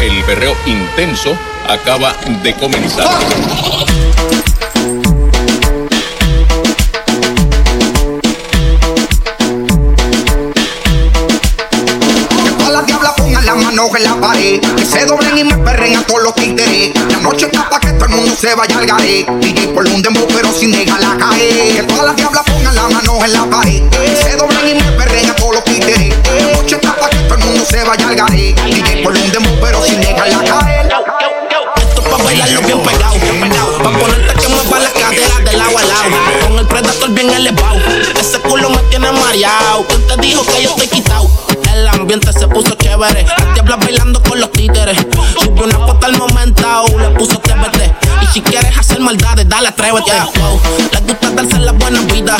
El perreo intenso acaba de comenzar. las manos en la pared. Que se doblen y me perren a todos los títeres. La noche está pa' que todo el mundo se vaya al garé. DJ por un demo, pero sin negar la cae. Que todas las diablas pongan las manos en la pared. Que se doblen y me perren a todos los títeres. La noche está que todo el mundo se vaya al garé. DJ por un demo, pero sin negar la cae. Esto pa' bailarlo bien pegado, bien pegado. Pa' ponerte que mueva la cadera del agua al agua. Con el predator bien elevado. Ese culo me tiene mareado. ¿Quién te dijo que yo estoy quitado? El ambiente se puso chévere. Las diablas bailando con los títeres. Subió una foto al momento, le puso TBT. Y si quieres hacer maldades, dale, atrévete. Wow. Les gusta darse la buena vida.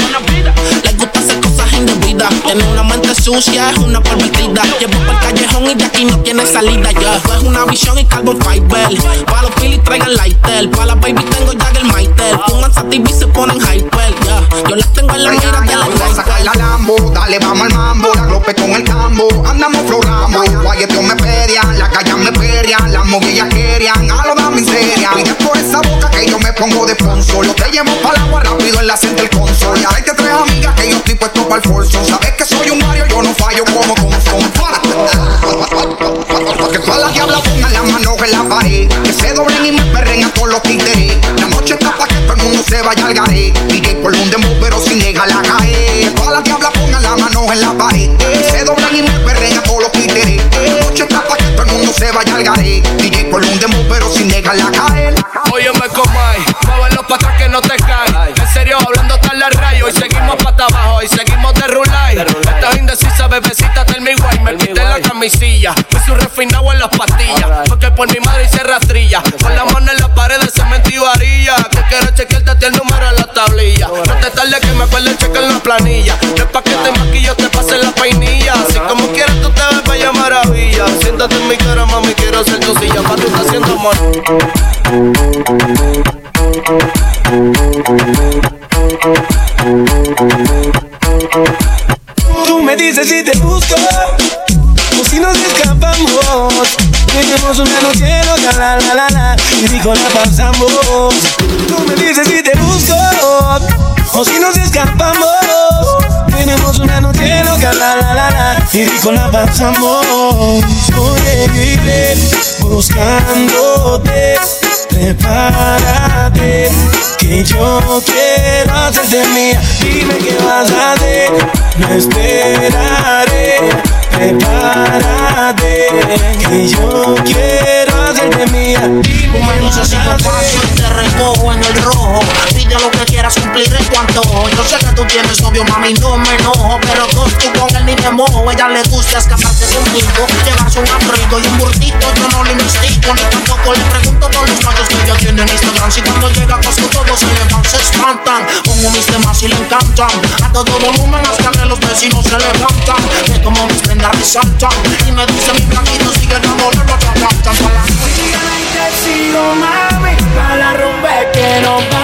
Indebidas. Tiene una mente sucia, es una pervertida. Llevo por el callejón y de aquí no tiene salida. Ya es una visión y carbon fiber. Pa' los Phillies traigan lighter. Pa' las baby tengo Jagger Mighter. Pongan TV y se ponen hyper. Yeah. Yo las tengo en la mira de la Vamos a sacar la Lambo, dale, vamos al mambo. La con el cambo, andamos floramos. Guayeteo me pedian, la calle me pelean, las movillas querían, a lo dame en seria. Y por esa boca que yo me pongo de sponsor. Yo te llevo para agua rápido en la center console. Y ahora te tres amigas que yo estoy puesto para el forzo. Sabes que soy un Mario, yo no fallo como con Que todas las diablas pongan las manos en la pared. Que se doblen y me perren a todos los títeres. La noche está pa' que todo el mundo se vaya al garé. DJ por un demo, pero sin negar la cae. Todas las diablas pongan las manos en la pared. Que se doblen y me perren a todos los títeres. La noche está pa' que todo el mundo se vaya al garé. DJ por un demo, pero sin negar la cae. Óyeme como hay, muévelo pa' atrás que no te quité la camisilla, me su refinado en las pastillas. Porque por mi madre hice rastrilla. Con la mano en la pared de cemento y varilla. Que quiero chequearte el número en la tablilla. No te tardes que me acuerde el cheque en la planilla. No es pa' que te maquillo, te pase la peinilla. Así como quieras, tú te ves bella maravilla. Siéntate en mi cara, mami, quiero hacer tu silla. Pa' tú estás haciendo amor. Tú me dices si te busco si nos escapamos. Tenemos una noche loca, la la y dijo la pasamos. Tú me dices si te busco o si nos escapamos. Tenemos una noche loca, la la la la, y dijo la pasamos. Buscándote, prepárate, que yo quiero hacerte mía. Dime qué vas a hacer, no esperaré. Prepárate, que yo quiero hacerte mía. Dime si a te recojo en el rojo. Pide lo que quieras, cumpliré tu antojo. Yo sé que tú tienes novio, mami, no me enojo. Pero con tú con ni me mojo. Ella le gusta escaparse conmigo. Llevarse un abrigo y un burrito. Yo no le investigo, ni tampoco le pregunto por los machos que ella tiene en Instagram. Si cuando llega Costco todos se le van, se espantan. Pongo mis temas y le encantan. A todo volumen hasta que los vecinos se levantan. Ve como mis prendas resaltan. Y me dice mi blanquito sigue dándole lo Te sigo, mami, pa' la que vamos.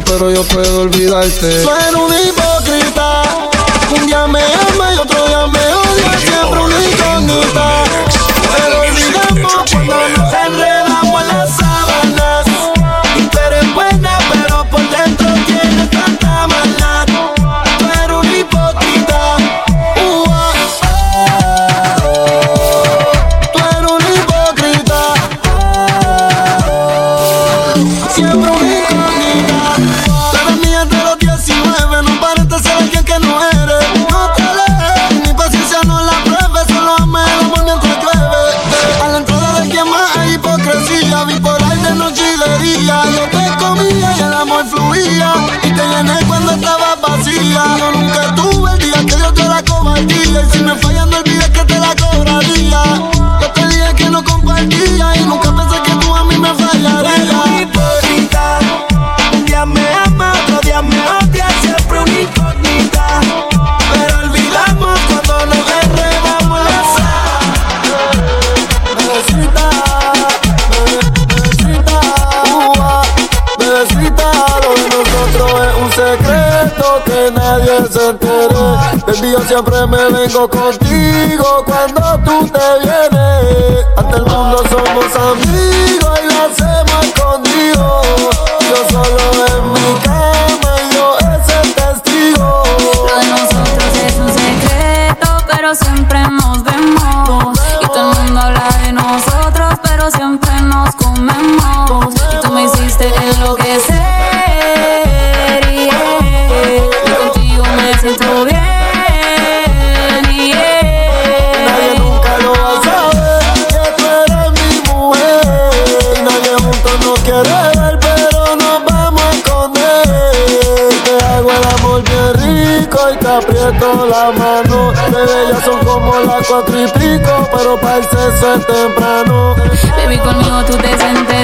pero yo puedo olvidarte. Baby, yo siempre me vengo contigo cuando tú te vienes. Ante el mundo somos amigos. cuatro y pico, pero para el temprano. Baby, conmigo tú te senté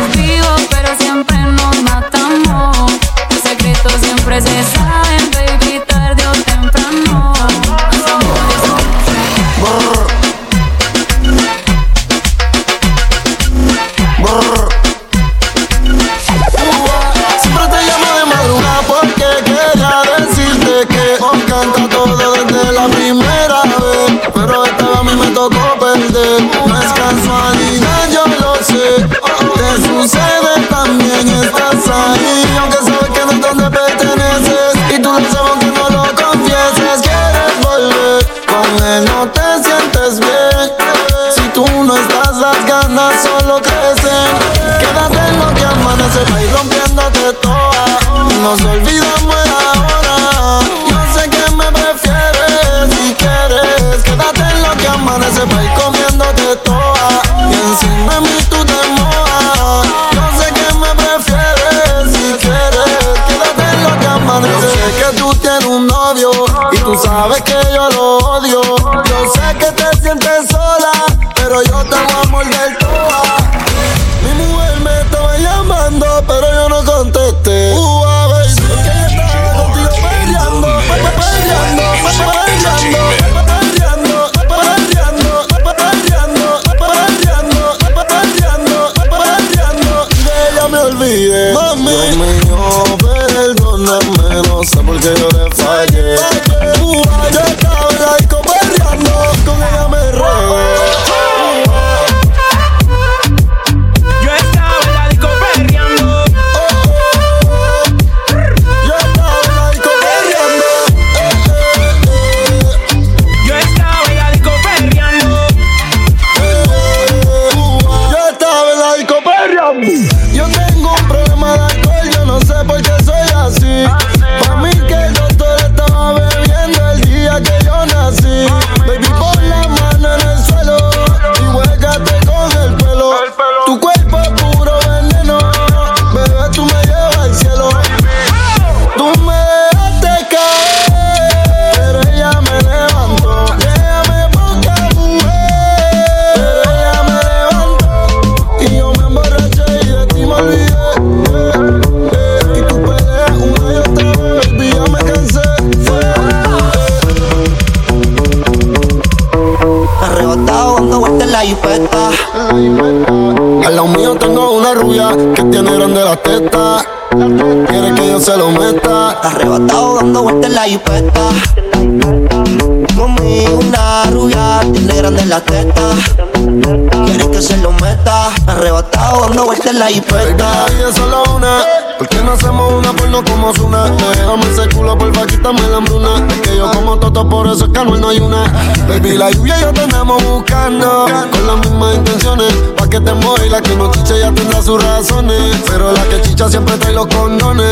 la hipeta. Y es solo una. ¿Por qué no hacemos una porno como Zuna? Déjame ese culo, porfa, quítame la hambruna. Es que yo como toto, por eso es que no hay una. Baby, la lluvia y yo te andamos buscando. Con las mismas intenciones. Pa' que te mueva la que no chiche ya tendrá sus razones. Pero la que chicha siempre trae los condones.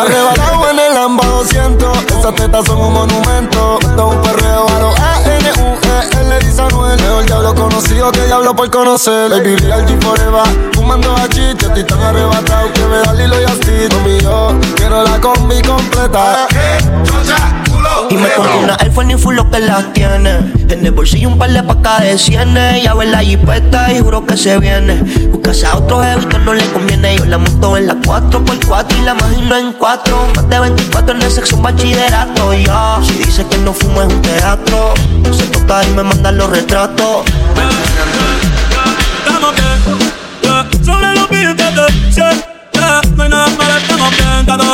Arrebatado en el AMBA 200. Esas tetas son un monumento. Esto es un perreo conocido que diablo por conocer. Baby, real G forever. Fumando a chicha, estoy tan arrebatado que me da Lilo y así. Mío, quiero la combi completa. Y full lo que las tiene. En el bolsillo un par de pacas de cienes. Ya ver la jipeta y juro que se viene. Buscase a otro que no le conviene. Yo la monto en la 4x4 y la imagino en 4. Más de 24 en el sexo, bachillerato. Ya, si dice que no fumo es un teatro. Se toca y me mandan los retratos. Estamos bien,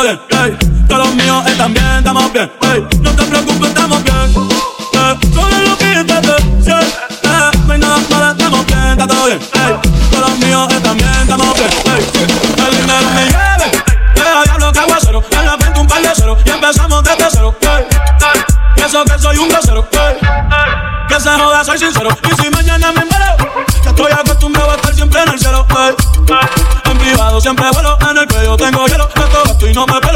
bien, hey. todos los míos están bien, estamos bien, no te preocupes, bien, hey. todos los míos están bien, estamos bien, hey. el dinero me lleve, deja diablo que aguacero, en la frente un par de cero, y empezamos desde cero, hey. pienso que soy un grosero, hey. que se joda, soy sincero, y si mañana me muero ya estoy acostumbrado a estar siempre en el cielo. Ey, En privado siempre vuelo, en el cuello tengo hielo. Esto gasto y no me pelo.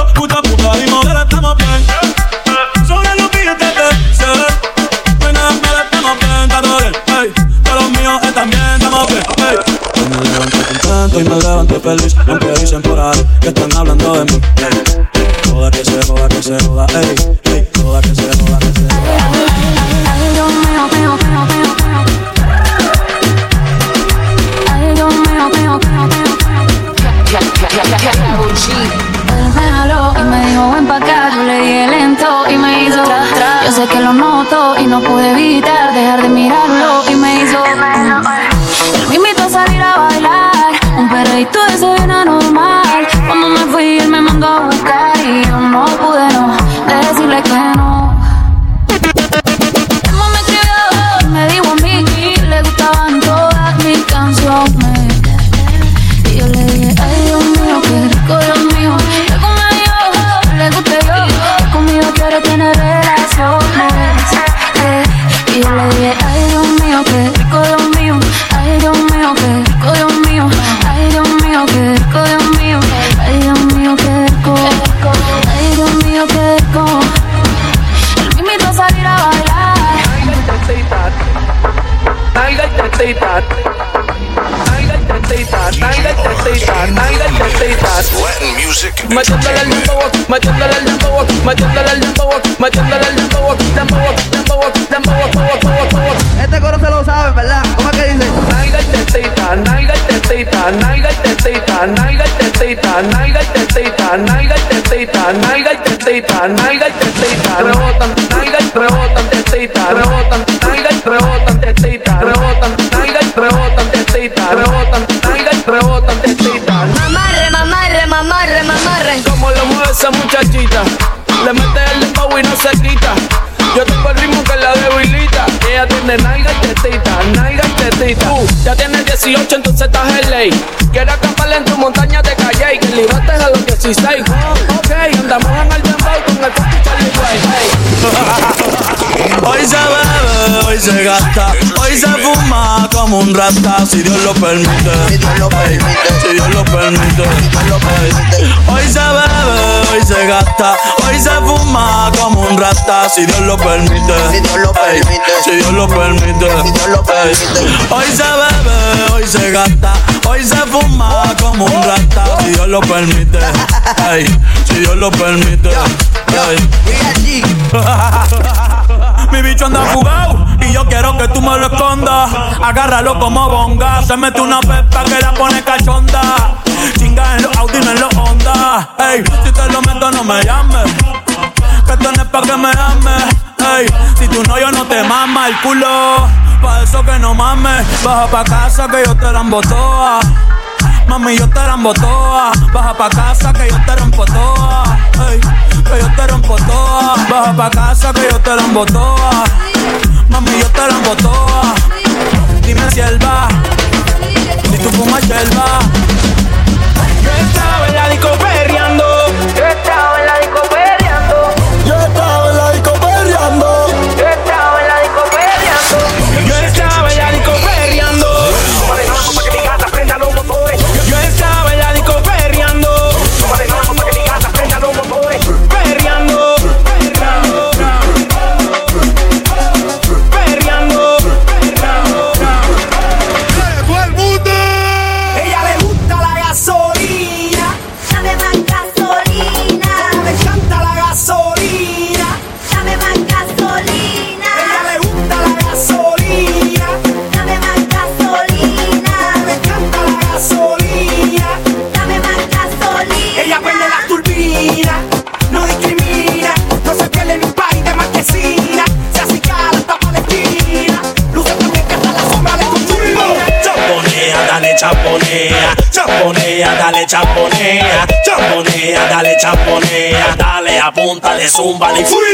Y me levanté feliz. Aunque dicen por ahí que están hablando de mí. Joda que se joda, que se joda. Ey, ey, joda que se joda, que se joda. Me jaló y me dijo ven pa' acá, yo le dije lento y me hizo tras, tras. Yo sé que lo noto y no pude evitar dejar de mirarlo y un perreíto de tetita, nalga y tetita, nalga y tetita, nalga y tetita, rebotan, nalga y rebotan, tetita, rebotan, nalga y rebotan, tetita, rebotan, nalga y rebotan, tetita, rebotan, nalga y rebotan, tetita. Mamarre, mamarre, mamarre, mamarre. Como lo mueve esa muchachita, le mete el dembow y no se quita. Yo tengo el ritmo que la debilita. Ella tiene nalga y tetita, nalga y tetita. Tú ya tienes 18, entonces estás en ley. Quiero acampar en tu montaña que libraste a los 16. Ok, andamos en el dembow con el Coqui Charlie Way. Hoy se bebe, hoy se gasta, hoy se fuma como un rata, si Dios lo permite. Si Dios lo permite. Si Dios lo permite. Hoy se bebe, hoy se gasta, hoy se fuma como un rata, si Dios lo permite. Si Dios lo permite. Si Dios lo permite. Hoy se bebe, hoy se gasta, hoy se fuma como un rata, si Dios lo permite. Si Dios lo permite. Mi bicho anda fugado y yo quiero que tú me lo escondas. Agárralo como bonga. Se mete una pepa que la pone cachonda. Chinga en los Audi, no en los Honda. Ey, si te lo meto, no me llames. Que esto no pa' que me ames. Ey, si tú no, yo no te mama el culo. Pa' eso que no mames. Baja pa' casa que yo te la embotoa. Mami, yo te rambo toa. Baja pa' casa que yo te rompo toa. Que yo te rompo toa. Baja pa' casa que yo te rambo toa. Mami, yo te rambo toa. Dime si él va. Si tú fumas va. Yo estaba en la disco perreando. Punta de zumba de fuego.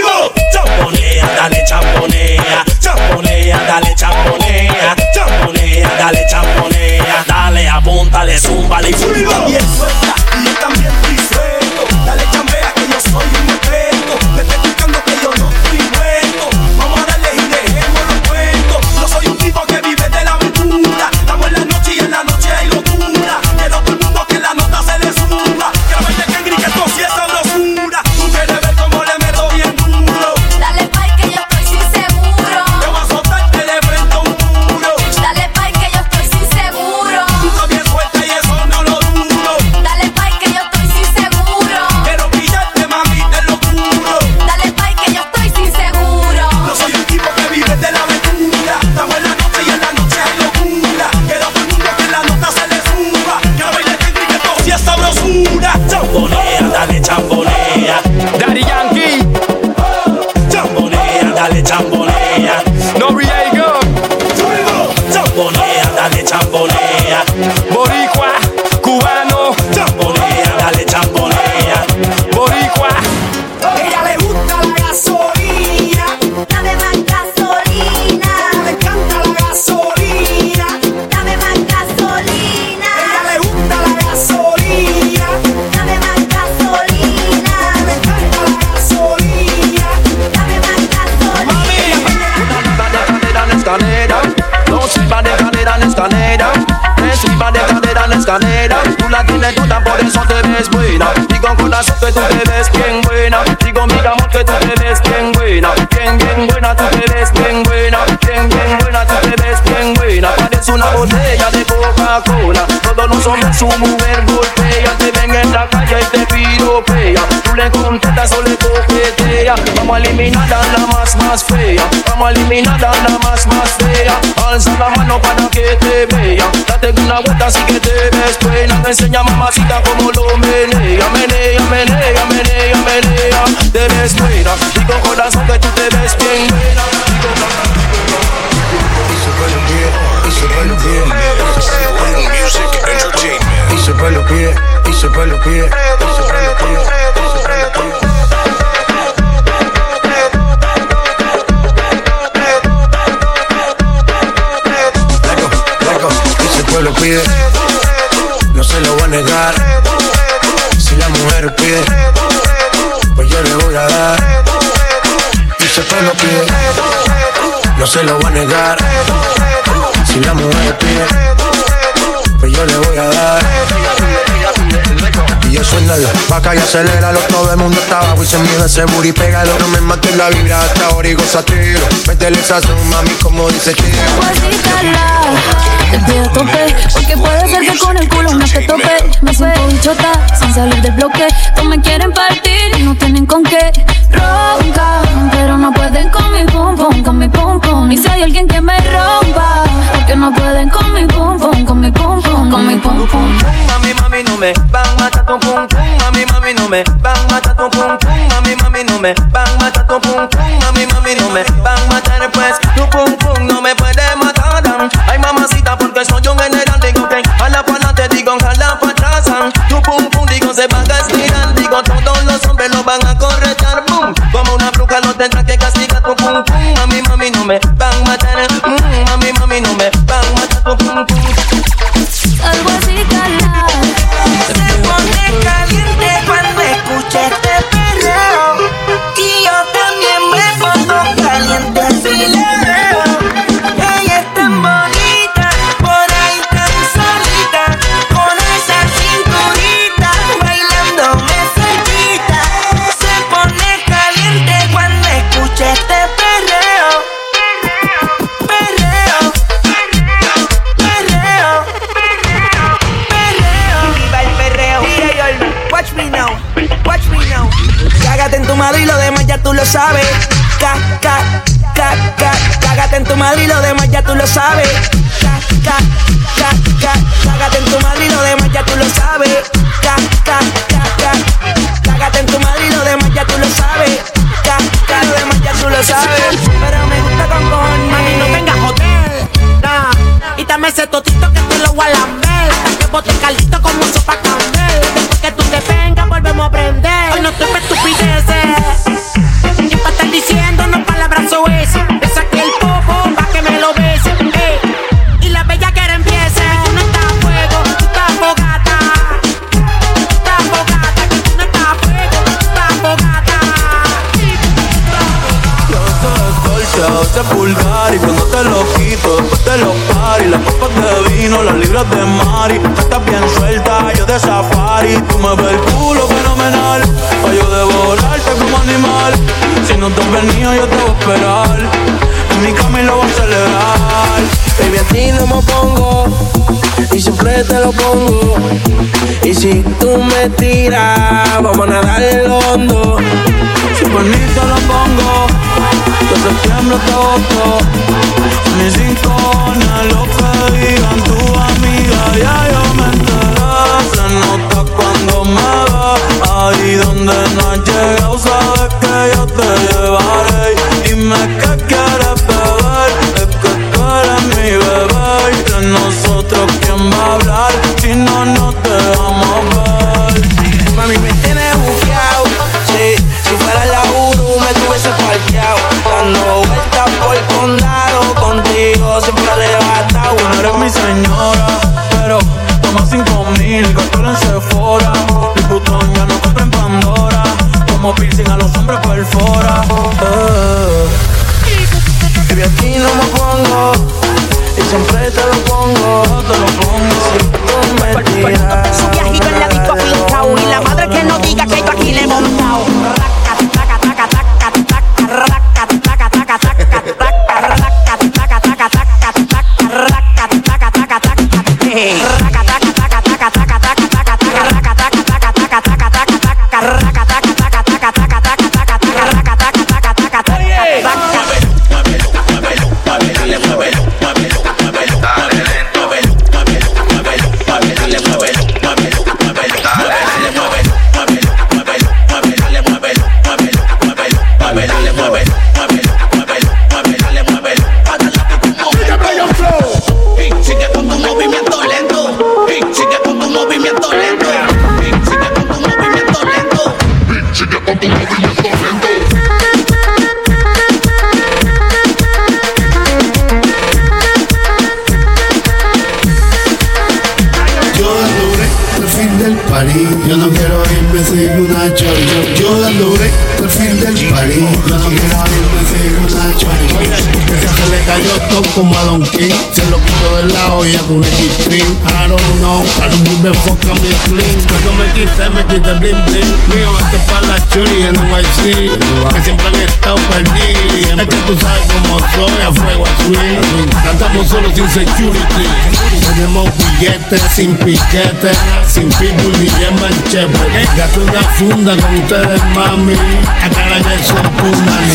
Hombres su mujer golpea. Te ven en la calle y te piropea. Tú le contestas o le coquetea. Vamos a eliminar a la más, más fea. Vamos a eliminar a la más, más fea. Alza la mano para que te vea. Date una vuelta así que te ves buena. Me enseña mamacita como lo Entertainment. Y se pa' los pies, y se los pies, y se se pide, no se lo voy a negar. Si la mujer pide, pues yo le voy a dar. Y el pueblo pide, no se lo voy a negar. Si la mujer pide, La vaca y aceléralo, todo el mundo está abajo y se mide ese booty, pégalo, no me mates la vibra hasta ahora y goza tiro. Métele sazón, mami, como dice tío. Te pido tope, porque puede ser que con el culo no te tope. Me siento bichota, sin salir del bloque. Todos me quieren partir y no tienen con qué. Roncan, pero no pueden con mi pum pum, con mi pum pum. Y si hay alguien que me rompa, porque no pueden con mi pum pum, con mi pum pum, con mi pum pum mami no me van mata pum pum, mami mami no me van mata pum pum, mami mami no me van mata tu pum pum, mami mami no me van matar pues tu pum pum no me puede matar. Ay mamacita porque soy un general digo que a la pana te digo a la atrás tu pum pum digo se van a estirar digo todos los hombres lo van a corretar boom como una bruja lo tendrá que castigar tu pum pum, mami mami no me van matar. Mm. No te has venido yo te voy a esperar, en mi cama y lo voy a celebrar. Baby, a ti no me pongo y siempre te lo pongo. Y si tú me tiras, vamos a nadar el hondo. Si por mí te lo pongo, de septiembre hasta agosto. Mis rincones, lo que digan tu amiga, ya yo me enteré. Ahí donde no has llegado, sabes que yo te llevaré. Dime qué quieres beber, es que tú eres mi bebé. Y de nosotros, ¿quién va a hablar? Si no, no te vamos piercing a los hombres perfora. Eh. Baby, a ti no me pongo y siempre te lo pongo. Te lo pongo. Si tú me tiras. Su viajito en la disco afincao Y la madre que no diga que yo aquí le he y hago un X-String I don't know, I don't give a fuck, I'm a clean. Cuando me quité, me quité bling bling. Mío, esto es para la chori en NYC Que siempre han estado perdidos. Es que tú sabes cómo soy, a fuego a swing. Cantamos solo sin security. Tenemos billetes sin piquete. Sin ni yemba en chepe Gato una funda con ustedes mami. Acá la que son punani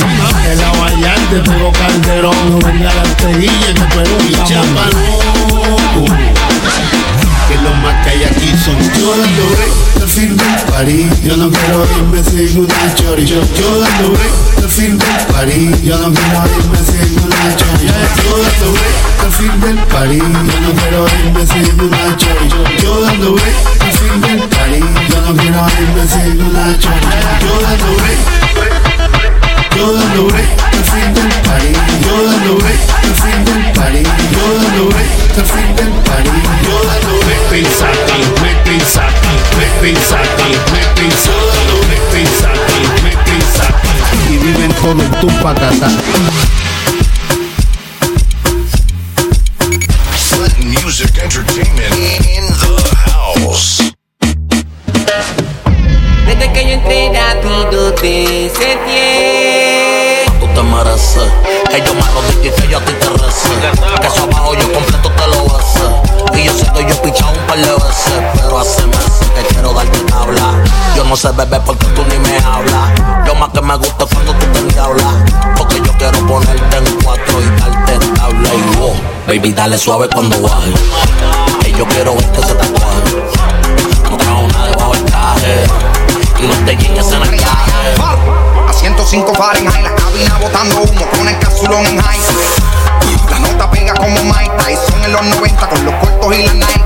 El aguayante tengo calderón. No venga la teguilla que tú eres un que lo más que hay aquí son yo dando break al fin del party yo no quiero irme sin una chori yo, yo dando break al fin del party yo no quiero irme sin una chori yo dando break al fin del party yo no quiero irme sin una tu baby, dale suave cuando baje. Y yo quiero verte ese tatuaje. No trajo nada debajo del traje. Y no te llegues en el traje. A 105 Fahrenheit, la cabina botando humo con el capsulón en high. La nota pega como Mike Tyson en los 90 con los cortos y la Nike.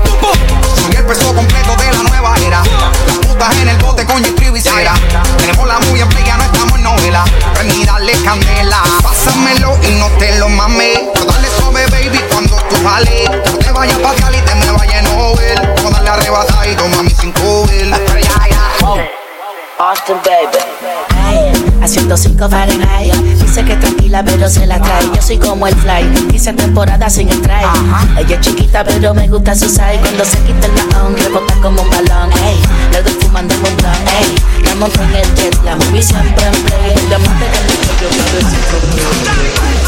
Soy el peso completo de la nueva era. Las putas en el bote con G y cera. Tenemos la muy ya no estamos en novela. Ven y dale candela. Pásamelo y no te lo mames. Dale suave, baby, jales. No te vayas pa' Cali, te me vayas en Nobel. Vamos a darle arrebatada y toma mi cinco. Austin, baby. Hey, a 105 Fahrenheit. Dice que es tranquila, pero se la trae. Yo soy como el fly. Dice temporada sin el try. Ella es chiquita, pero me gusta su size. Cuando se quita el laón, rebota como un balón. Hey, le doy fumando un blunt. Hey, la monto en el jet, la movie siempre en play. El diamante que me yo Zion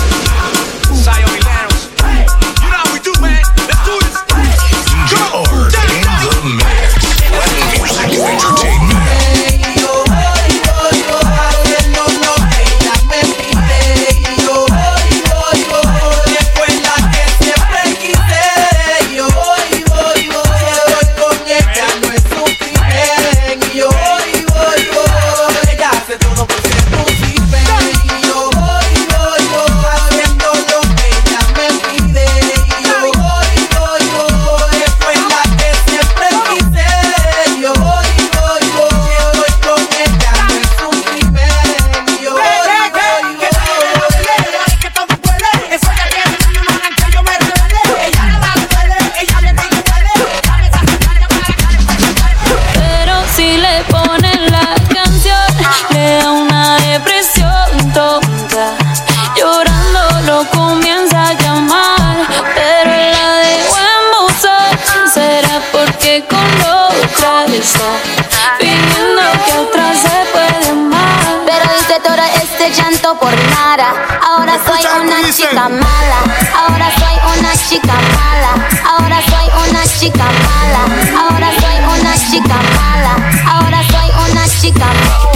por nada. Ahora soy una chica mala. Ahora soy una chica mala. Ahora soy una chica mala. Ahora soy una chica mala. Ahora soy una chica mala.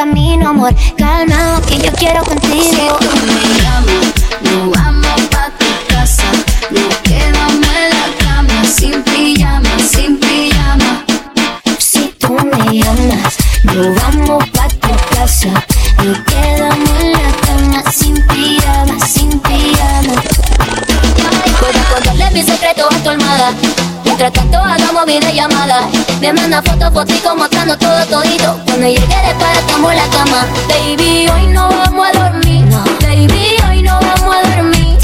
Camino, amor. Calmao, que yo quiero contigo. Si tú me llamas, nos vamos pa' tu casa. Nos quedamos en la cama, sin pijama, sin pijama. Si tú me llamas, nos vamos pa' tu casa. Nos quedamos en la cama sin pijama, sin pijama. Puedo contarle mis secretos a tu almohada. Mientras tanto hagamos videollamada. Me manda fotos, fotico mostrando todo todito. Cuando llegue desparatamos la cama. Baby, hoy no vamos a dormir. Baby, hoy no vamos a dormir.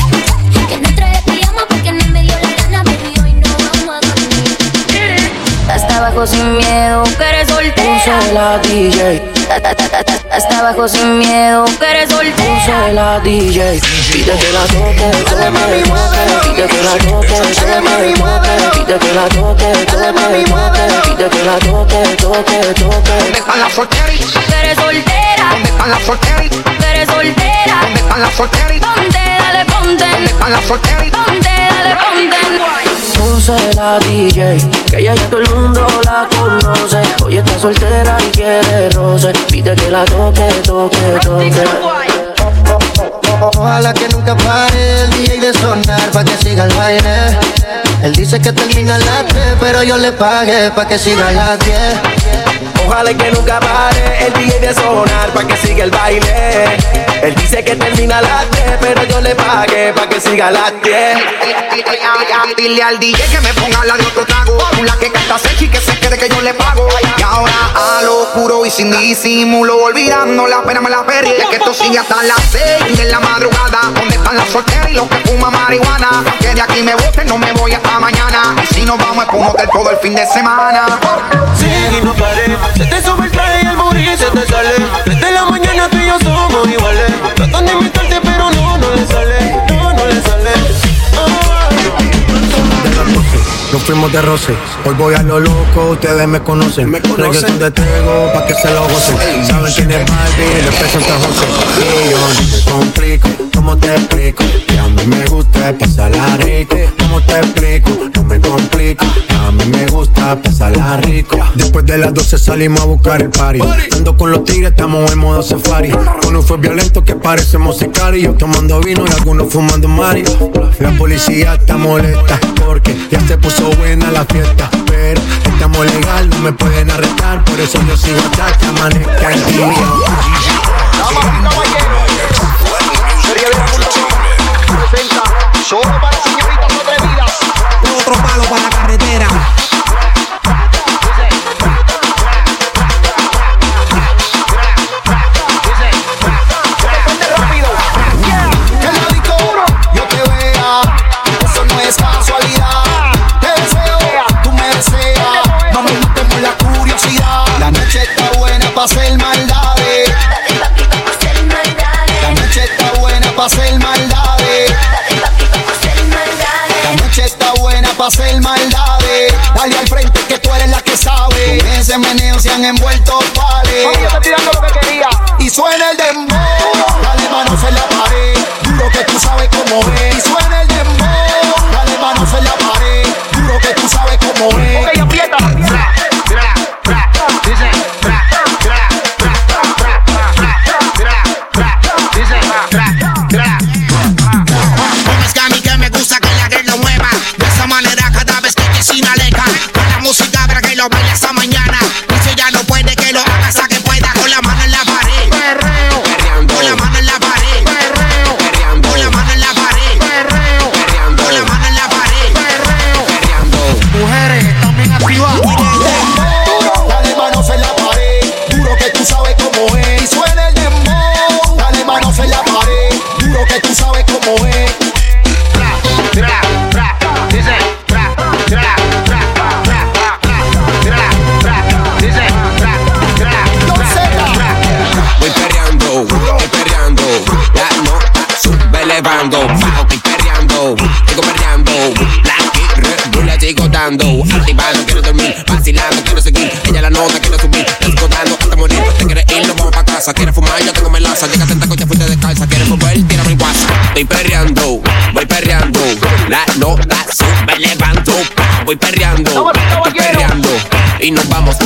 Que no trae pijama porque no me dio la gana. Baby, hoy no vamos a dormir. Hasta abajo sin miedo, que eres soltera. la DJ. Hasta abajo sin miedo, que eres soltera. Puse la DJ, pide que la toque, toque, pide que la toque, toque, pide que la toque, toque, pide que la toque, toque, toque. ¿Dónde están las solteritas? Que eres soltera, ¿Dónde están las solteritas? que eres soltera. ¿Dónde están las? Ponte, dale, ponte. ¿Dónde están las solteritas? Ponte, dale, ponte. Puse la DJ, que ya todo el mundo la conoce. Hoy está soltera y quiere roce. Pide que la toque, toque, toque. Ojalá que nunca pare el DJ de sonar pa' que siga el baile. Él dice que termina a las 3, pero yo le pagué pa' que siga a las 10. Ojalá que nunca pare el DJ de sonar pa' que siga el baile. Él dice que termina a las 10, pero yo le pagué pa' que siga a las 10. Dile al DJ que me ponga la de otro trago. La que canta Sechi que se quede que yo le pago. Y ahora a lo oscuro y sin disimulo, olvidando la pena me la perdí. Es que esto sigue hasta las 6 de la madrugada. ¿Dónde están las solteras y los que fuman marihuana? Que de aquí me voten, no me voy hasta mañana. Y si nos vamos es por un hotel todo el fin de semana. Y no pare, se te sube el traje y el booty se te sale. Desde la mañana tú y yo somos iguales. Tratan de imitarte pero no, no le sale, no, no le sale. Nos fuimos de roce, hoy voy a lo loco, ustedes me conocen. Me Reggaeton de Tego, pa' que se lo gocen. Saben quién es Barbie, le presento a José. Y yo no te complico, ¿cómo te explico? Que a mí me gusta pasarla rico. ¿Cómo te explico? Me complico. A mí me gusta pasarla rico. Después de las 12 salimos a buscar el party. Ando con los tigres, estamos en modo safari. Uno fue violento que parece musicario. Tomando vino y algunos fumando Mario. La policía está molesta porque ya se puso buena la fiesta. Pero estamos legal, no me pueden arrestar. Por eso yo sigo hasta que amanezca el día. Solo palo para la carretera. Hacer maldades. La noche está buena para hacer maldades. Hacer maldades. Dale al frente que tú eres la que sabe. Con ese meneo se han envuelto pales. Casa, quieres fumar, yo tengo melaza, llega tanta coche, fuiste descalza, quieres mover, tírame el WhatsApp, estoy perreando, voy perreando, la nota sube elevando, voy perreando, estoy perreando, y nos vamos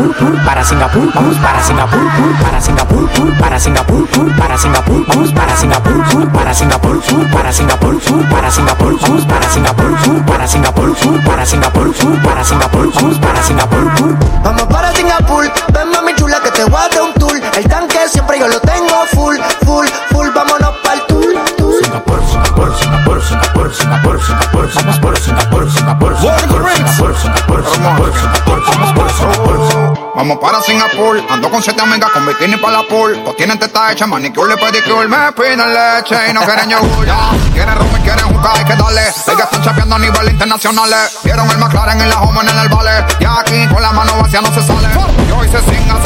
Singapur, pur, para Singapur, vamos para Singapur, pur, para Singapur, pur, para Singapur, pur, para Singapur, vamos para Singapur, pur, para Singapur, pur, para Singapur, pur, para Singapur, para Singapur, pur, para Singapur, pur, para Singapur, pur, para Singapur, vamos para Singapur, pur. Vamos para Singapur, ven mami chula que te voy un tour. El tanque siempre yo lo tengo Vamos para Singapur, ando con siete amigas con bikini para la pool. Pues tienen teta hecha, manicure pedicure. Me piden leche y no quieren yogur. Ya, quieren rum y quieren jugar, hay que darle. Ellas están chapeando a nivel internacional. Vieron el McLaren en la home en el vale. Y aquí con la mano vacía no se sale. Y hoy se singa,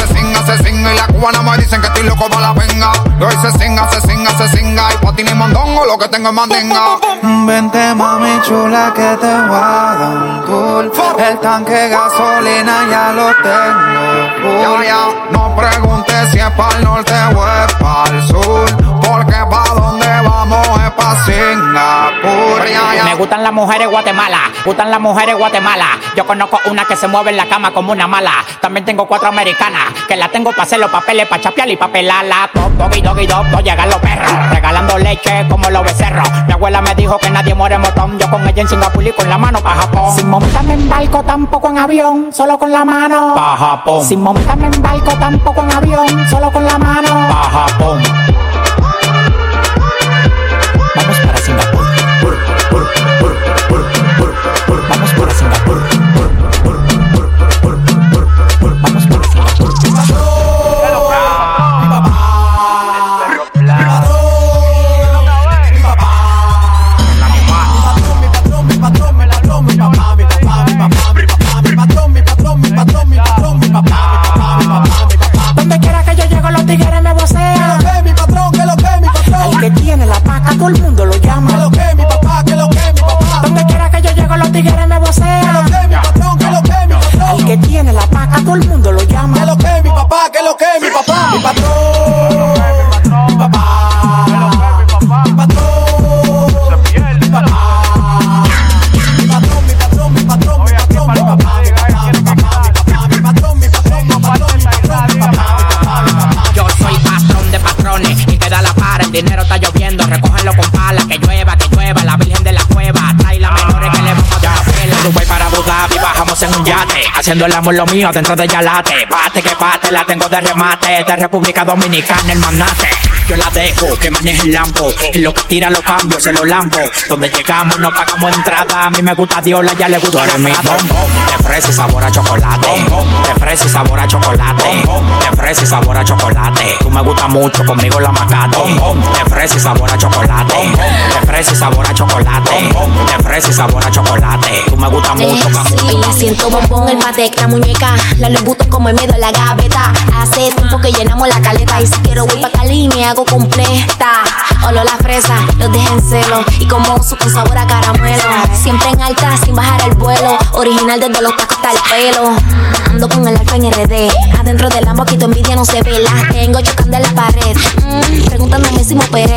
se singa. Y la cubana me dicen que estoy loco para la venga. Y hoy se singa, se singa, se singa. Y patín y mondongo lo que tengo es mandinga. Vente mami chula que te voy a dar un tour El tanque gasolina ya lo tengo full. Ya, ya, no preguntes si es para el norte o es para el sur. Porque pa' donde vamos es pa' Singapur. Me gustan las mujeres Guatemala, gustan las mujeres Guatemala. Yo conozco una que se mueve en la cama como una mala. También tengo cuatro americanas que la tengo para hacer los papeles, para chapear y papelarla. Top, doggy, doggy, dog, dog, llegan los perros. Regalando leche como los becerros. Mi abuela me dijo que nadie muere en motón. Yo con ella en Singapur y con la mano pa' Japón. Sin montarme en barco, tampoco en avión, solo con la mano. Pa' Japón. Sin montarme en barco, tampoco en avión, solo con la mano. Pa' Japón. Vamos para Singapur. Haciendo el amor lo mío dentro de Yalate, pate que pate, la tengo de remate, de República Dominicana el manate. Yo la dejo que maneje el lampo, y lo que tira los cambios se los lampo. Donde llegamos no pagamos entrada, a mí me gusta Diola, ya le gusta mi bombón. Fresa y sabor a chocolate, fresa y sabor a chocolate, fresa y sabor a chocolate. Tú me gusta mucho, conmigo la macato. De fresa y sabor a chocolate, fresa y sabor a chocolate, fresa y sabor a chocolate. Tú me gusta mucho, Y la siento bombón, el mate, la muñeca. La luz como en medio de la gaveta. Hace tiempo que llenamos la caleta. Y si quiero voy pa' Cali, me hago completa. olor a fresa, los dejé en celo. Y como uso con sabor a caramelo. Siempre en alta, sin bajar el vuelo. Original desde los tacos hasta el pelo. Ando con el alfa en RD. Adentro del ambo, aquí tu envidia no se ve. Las tengo chocando en la pared. Mm, preguntándome si me operé.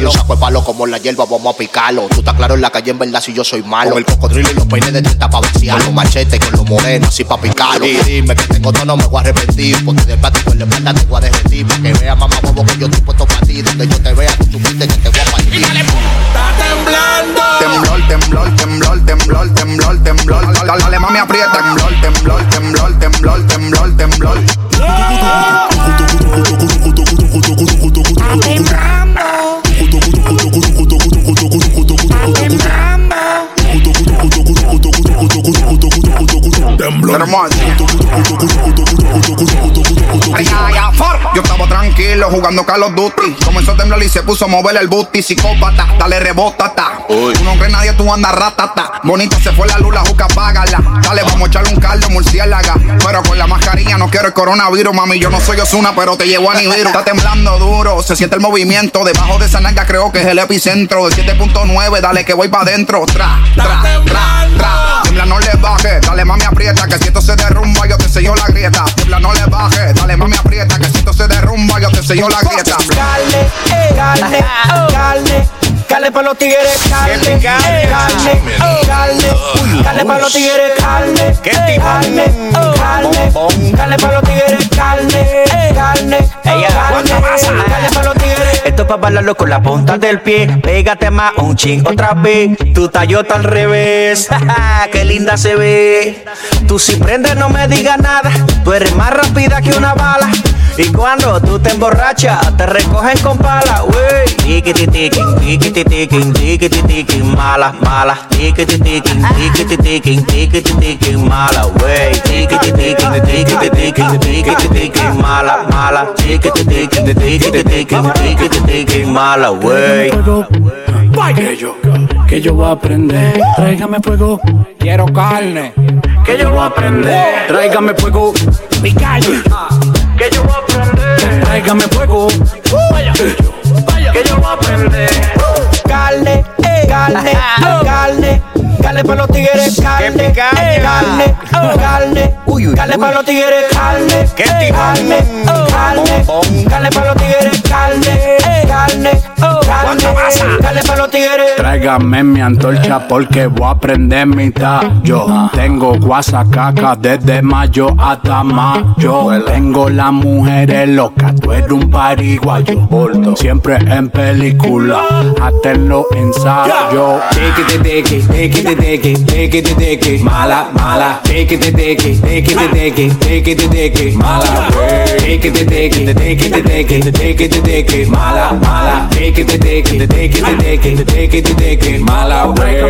yo saco el palo como la hierba, vamos a picarlo. Tú estás claro en la calle, en verdad, si yo soy malo. Con el cocodrilo y los peines de 30 pa' vaciarlo. Machete con los morenos, así pa' picarlo. Y dime que tengo todo, no me voy a arrepentir. Porque de plástico en la espalda te voy a derretir. Pa' que vea, mamá, bobo, que yo estoy puesto para ti. Donde yo te vea, tú supiste que te voy a partir. Temblor, temblor, temblor, temblor, temblor, temblor. Dale, dale, mami, aprieta. Temblor, temblor, temblor, temblor, temblor, temblor. Yo estaba tranquilo jugando Call of Duty. Comenzó a temblar y se puso a mover el booty. Psicópata, dale rebótata. Tú no crees nadie, tú andas ratata. Bonita se fue la luz, la juca, págala. Dale, vamos a echarle un caldo, murciélaga. Pero con la mascarilla no quiero el coronavirus, mami. Yo no soy Osuna, pero te llevo a Nibiru. Está temblando duro, se siente el movimiento. Debajo de esa nalga creo que es el epicentro. De 7.9, dale que voy pa' adentro. Tra, tra, tra, tra. Tiembla, no le baje. Dale, mami, aprieta. Que si esto se derrumba, yo te sello la grieta. Tiembla, no le baje. Dale, mami, aprieta. Que si esto se derrumba, yo te sello la grieta. Carne, eh, carne, carne. Carne para los tigres, carne, carne, carne. Carne para los tigres, carne, carne, carne. Carne para los tigres, carne, carne, carne. Para los tigres. Esto es para bailarlo con la punta del pie. Pégate más un ching otra vez. Tu tallota al revés. Qué linda se ve. Tú si prendes no me digas nada. Tú eres más rápida que una bala. Y cuando tú te emborrachas, te recogen con pala, wey. Tiquiti tiquin, tiquiti tiquin, tiquiti tiquin, mala, mala. Tiquiti tiquin, tiquiti tiquin, tiquiti tiquin, mala, wey. Tiquiti tiquin, tiquiti tiquin, tiquiti tiquin, mala, mala. Tiquiti tiquin, tiquiti tiquin, tiquiti tiquin, mala, wey. Que yo, que yo voy a aprender. Tráigame fuego. Quiero carne. Que yo voy a aprender. Tráigame fuego. Mi calle. Que yo voy a aprender. Tráigame fuego. Que yo voy a aprender. Carne, eh, carne, oh, carne. Carne para los tigres, carne, eh, carne, oh, carne. Carne para los tigres, carne, eh, carne, oh, carne. Carne para los tigres, carne, eh, carne, oh, carne. Dale. Tráigame mi antorcha porque voy a prender mi tallo. Tengo guasacaca desde mayo hasta mayo. Tengo las mujeres locas, tú eres un pariguayo. Bordo, siempre en película, hasta en los ensayos. Mala, mala. Mala. Mala, mala. deque, te deque, te deque, mala way.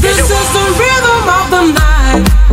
This is the rhythm of the night.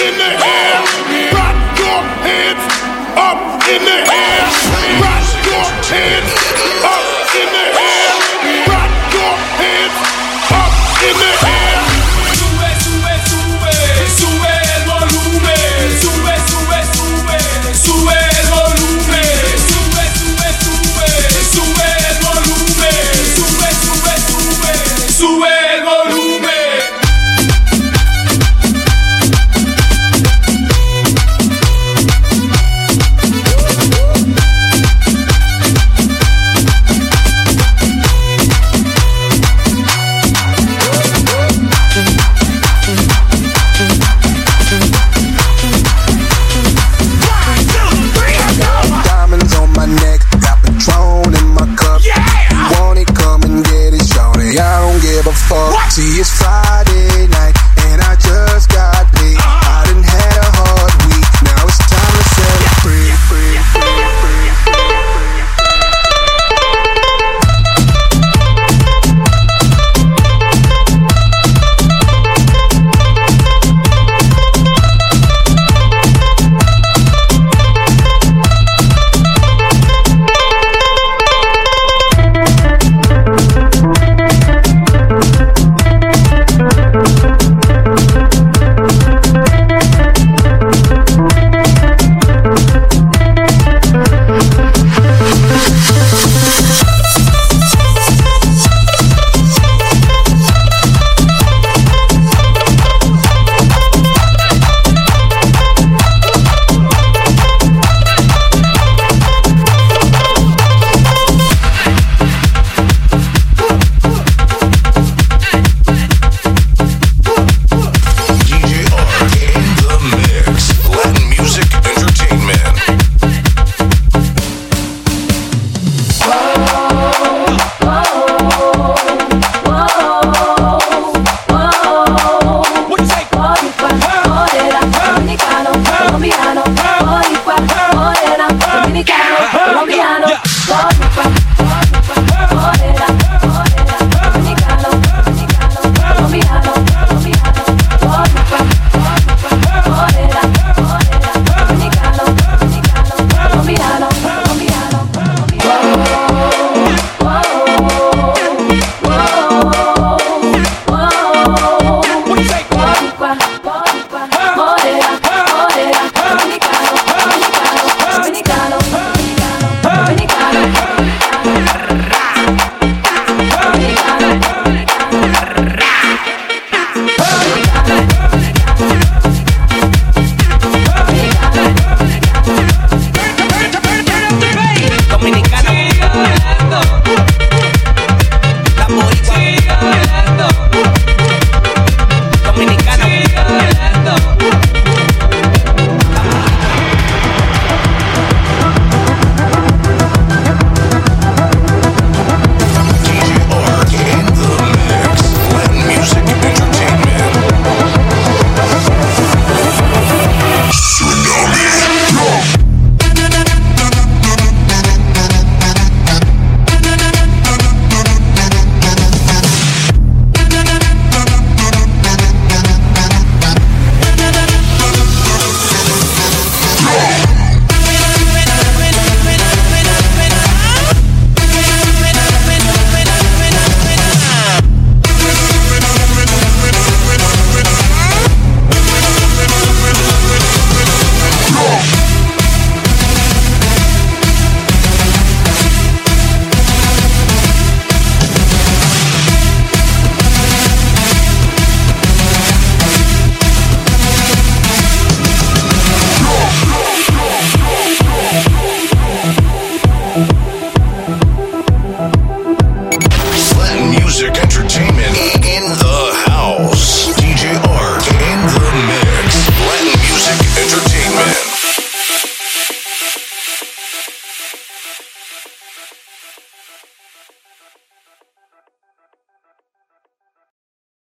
in the air. Rock your hands up in the air. Rock your hands up in the air. Rock your hands up in the air.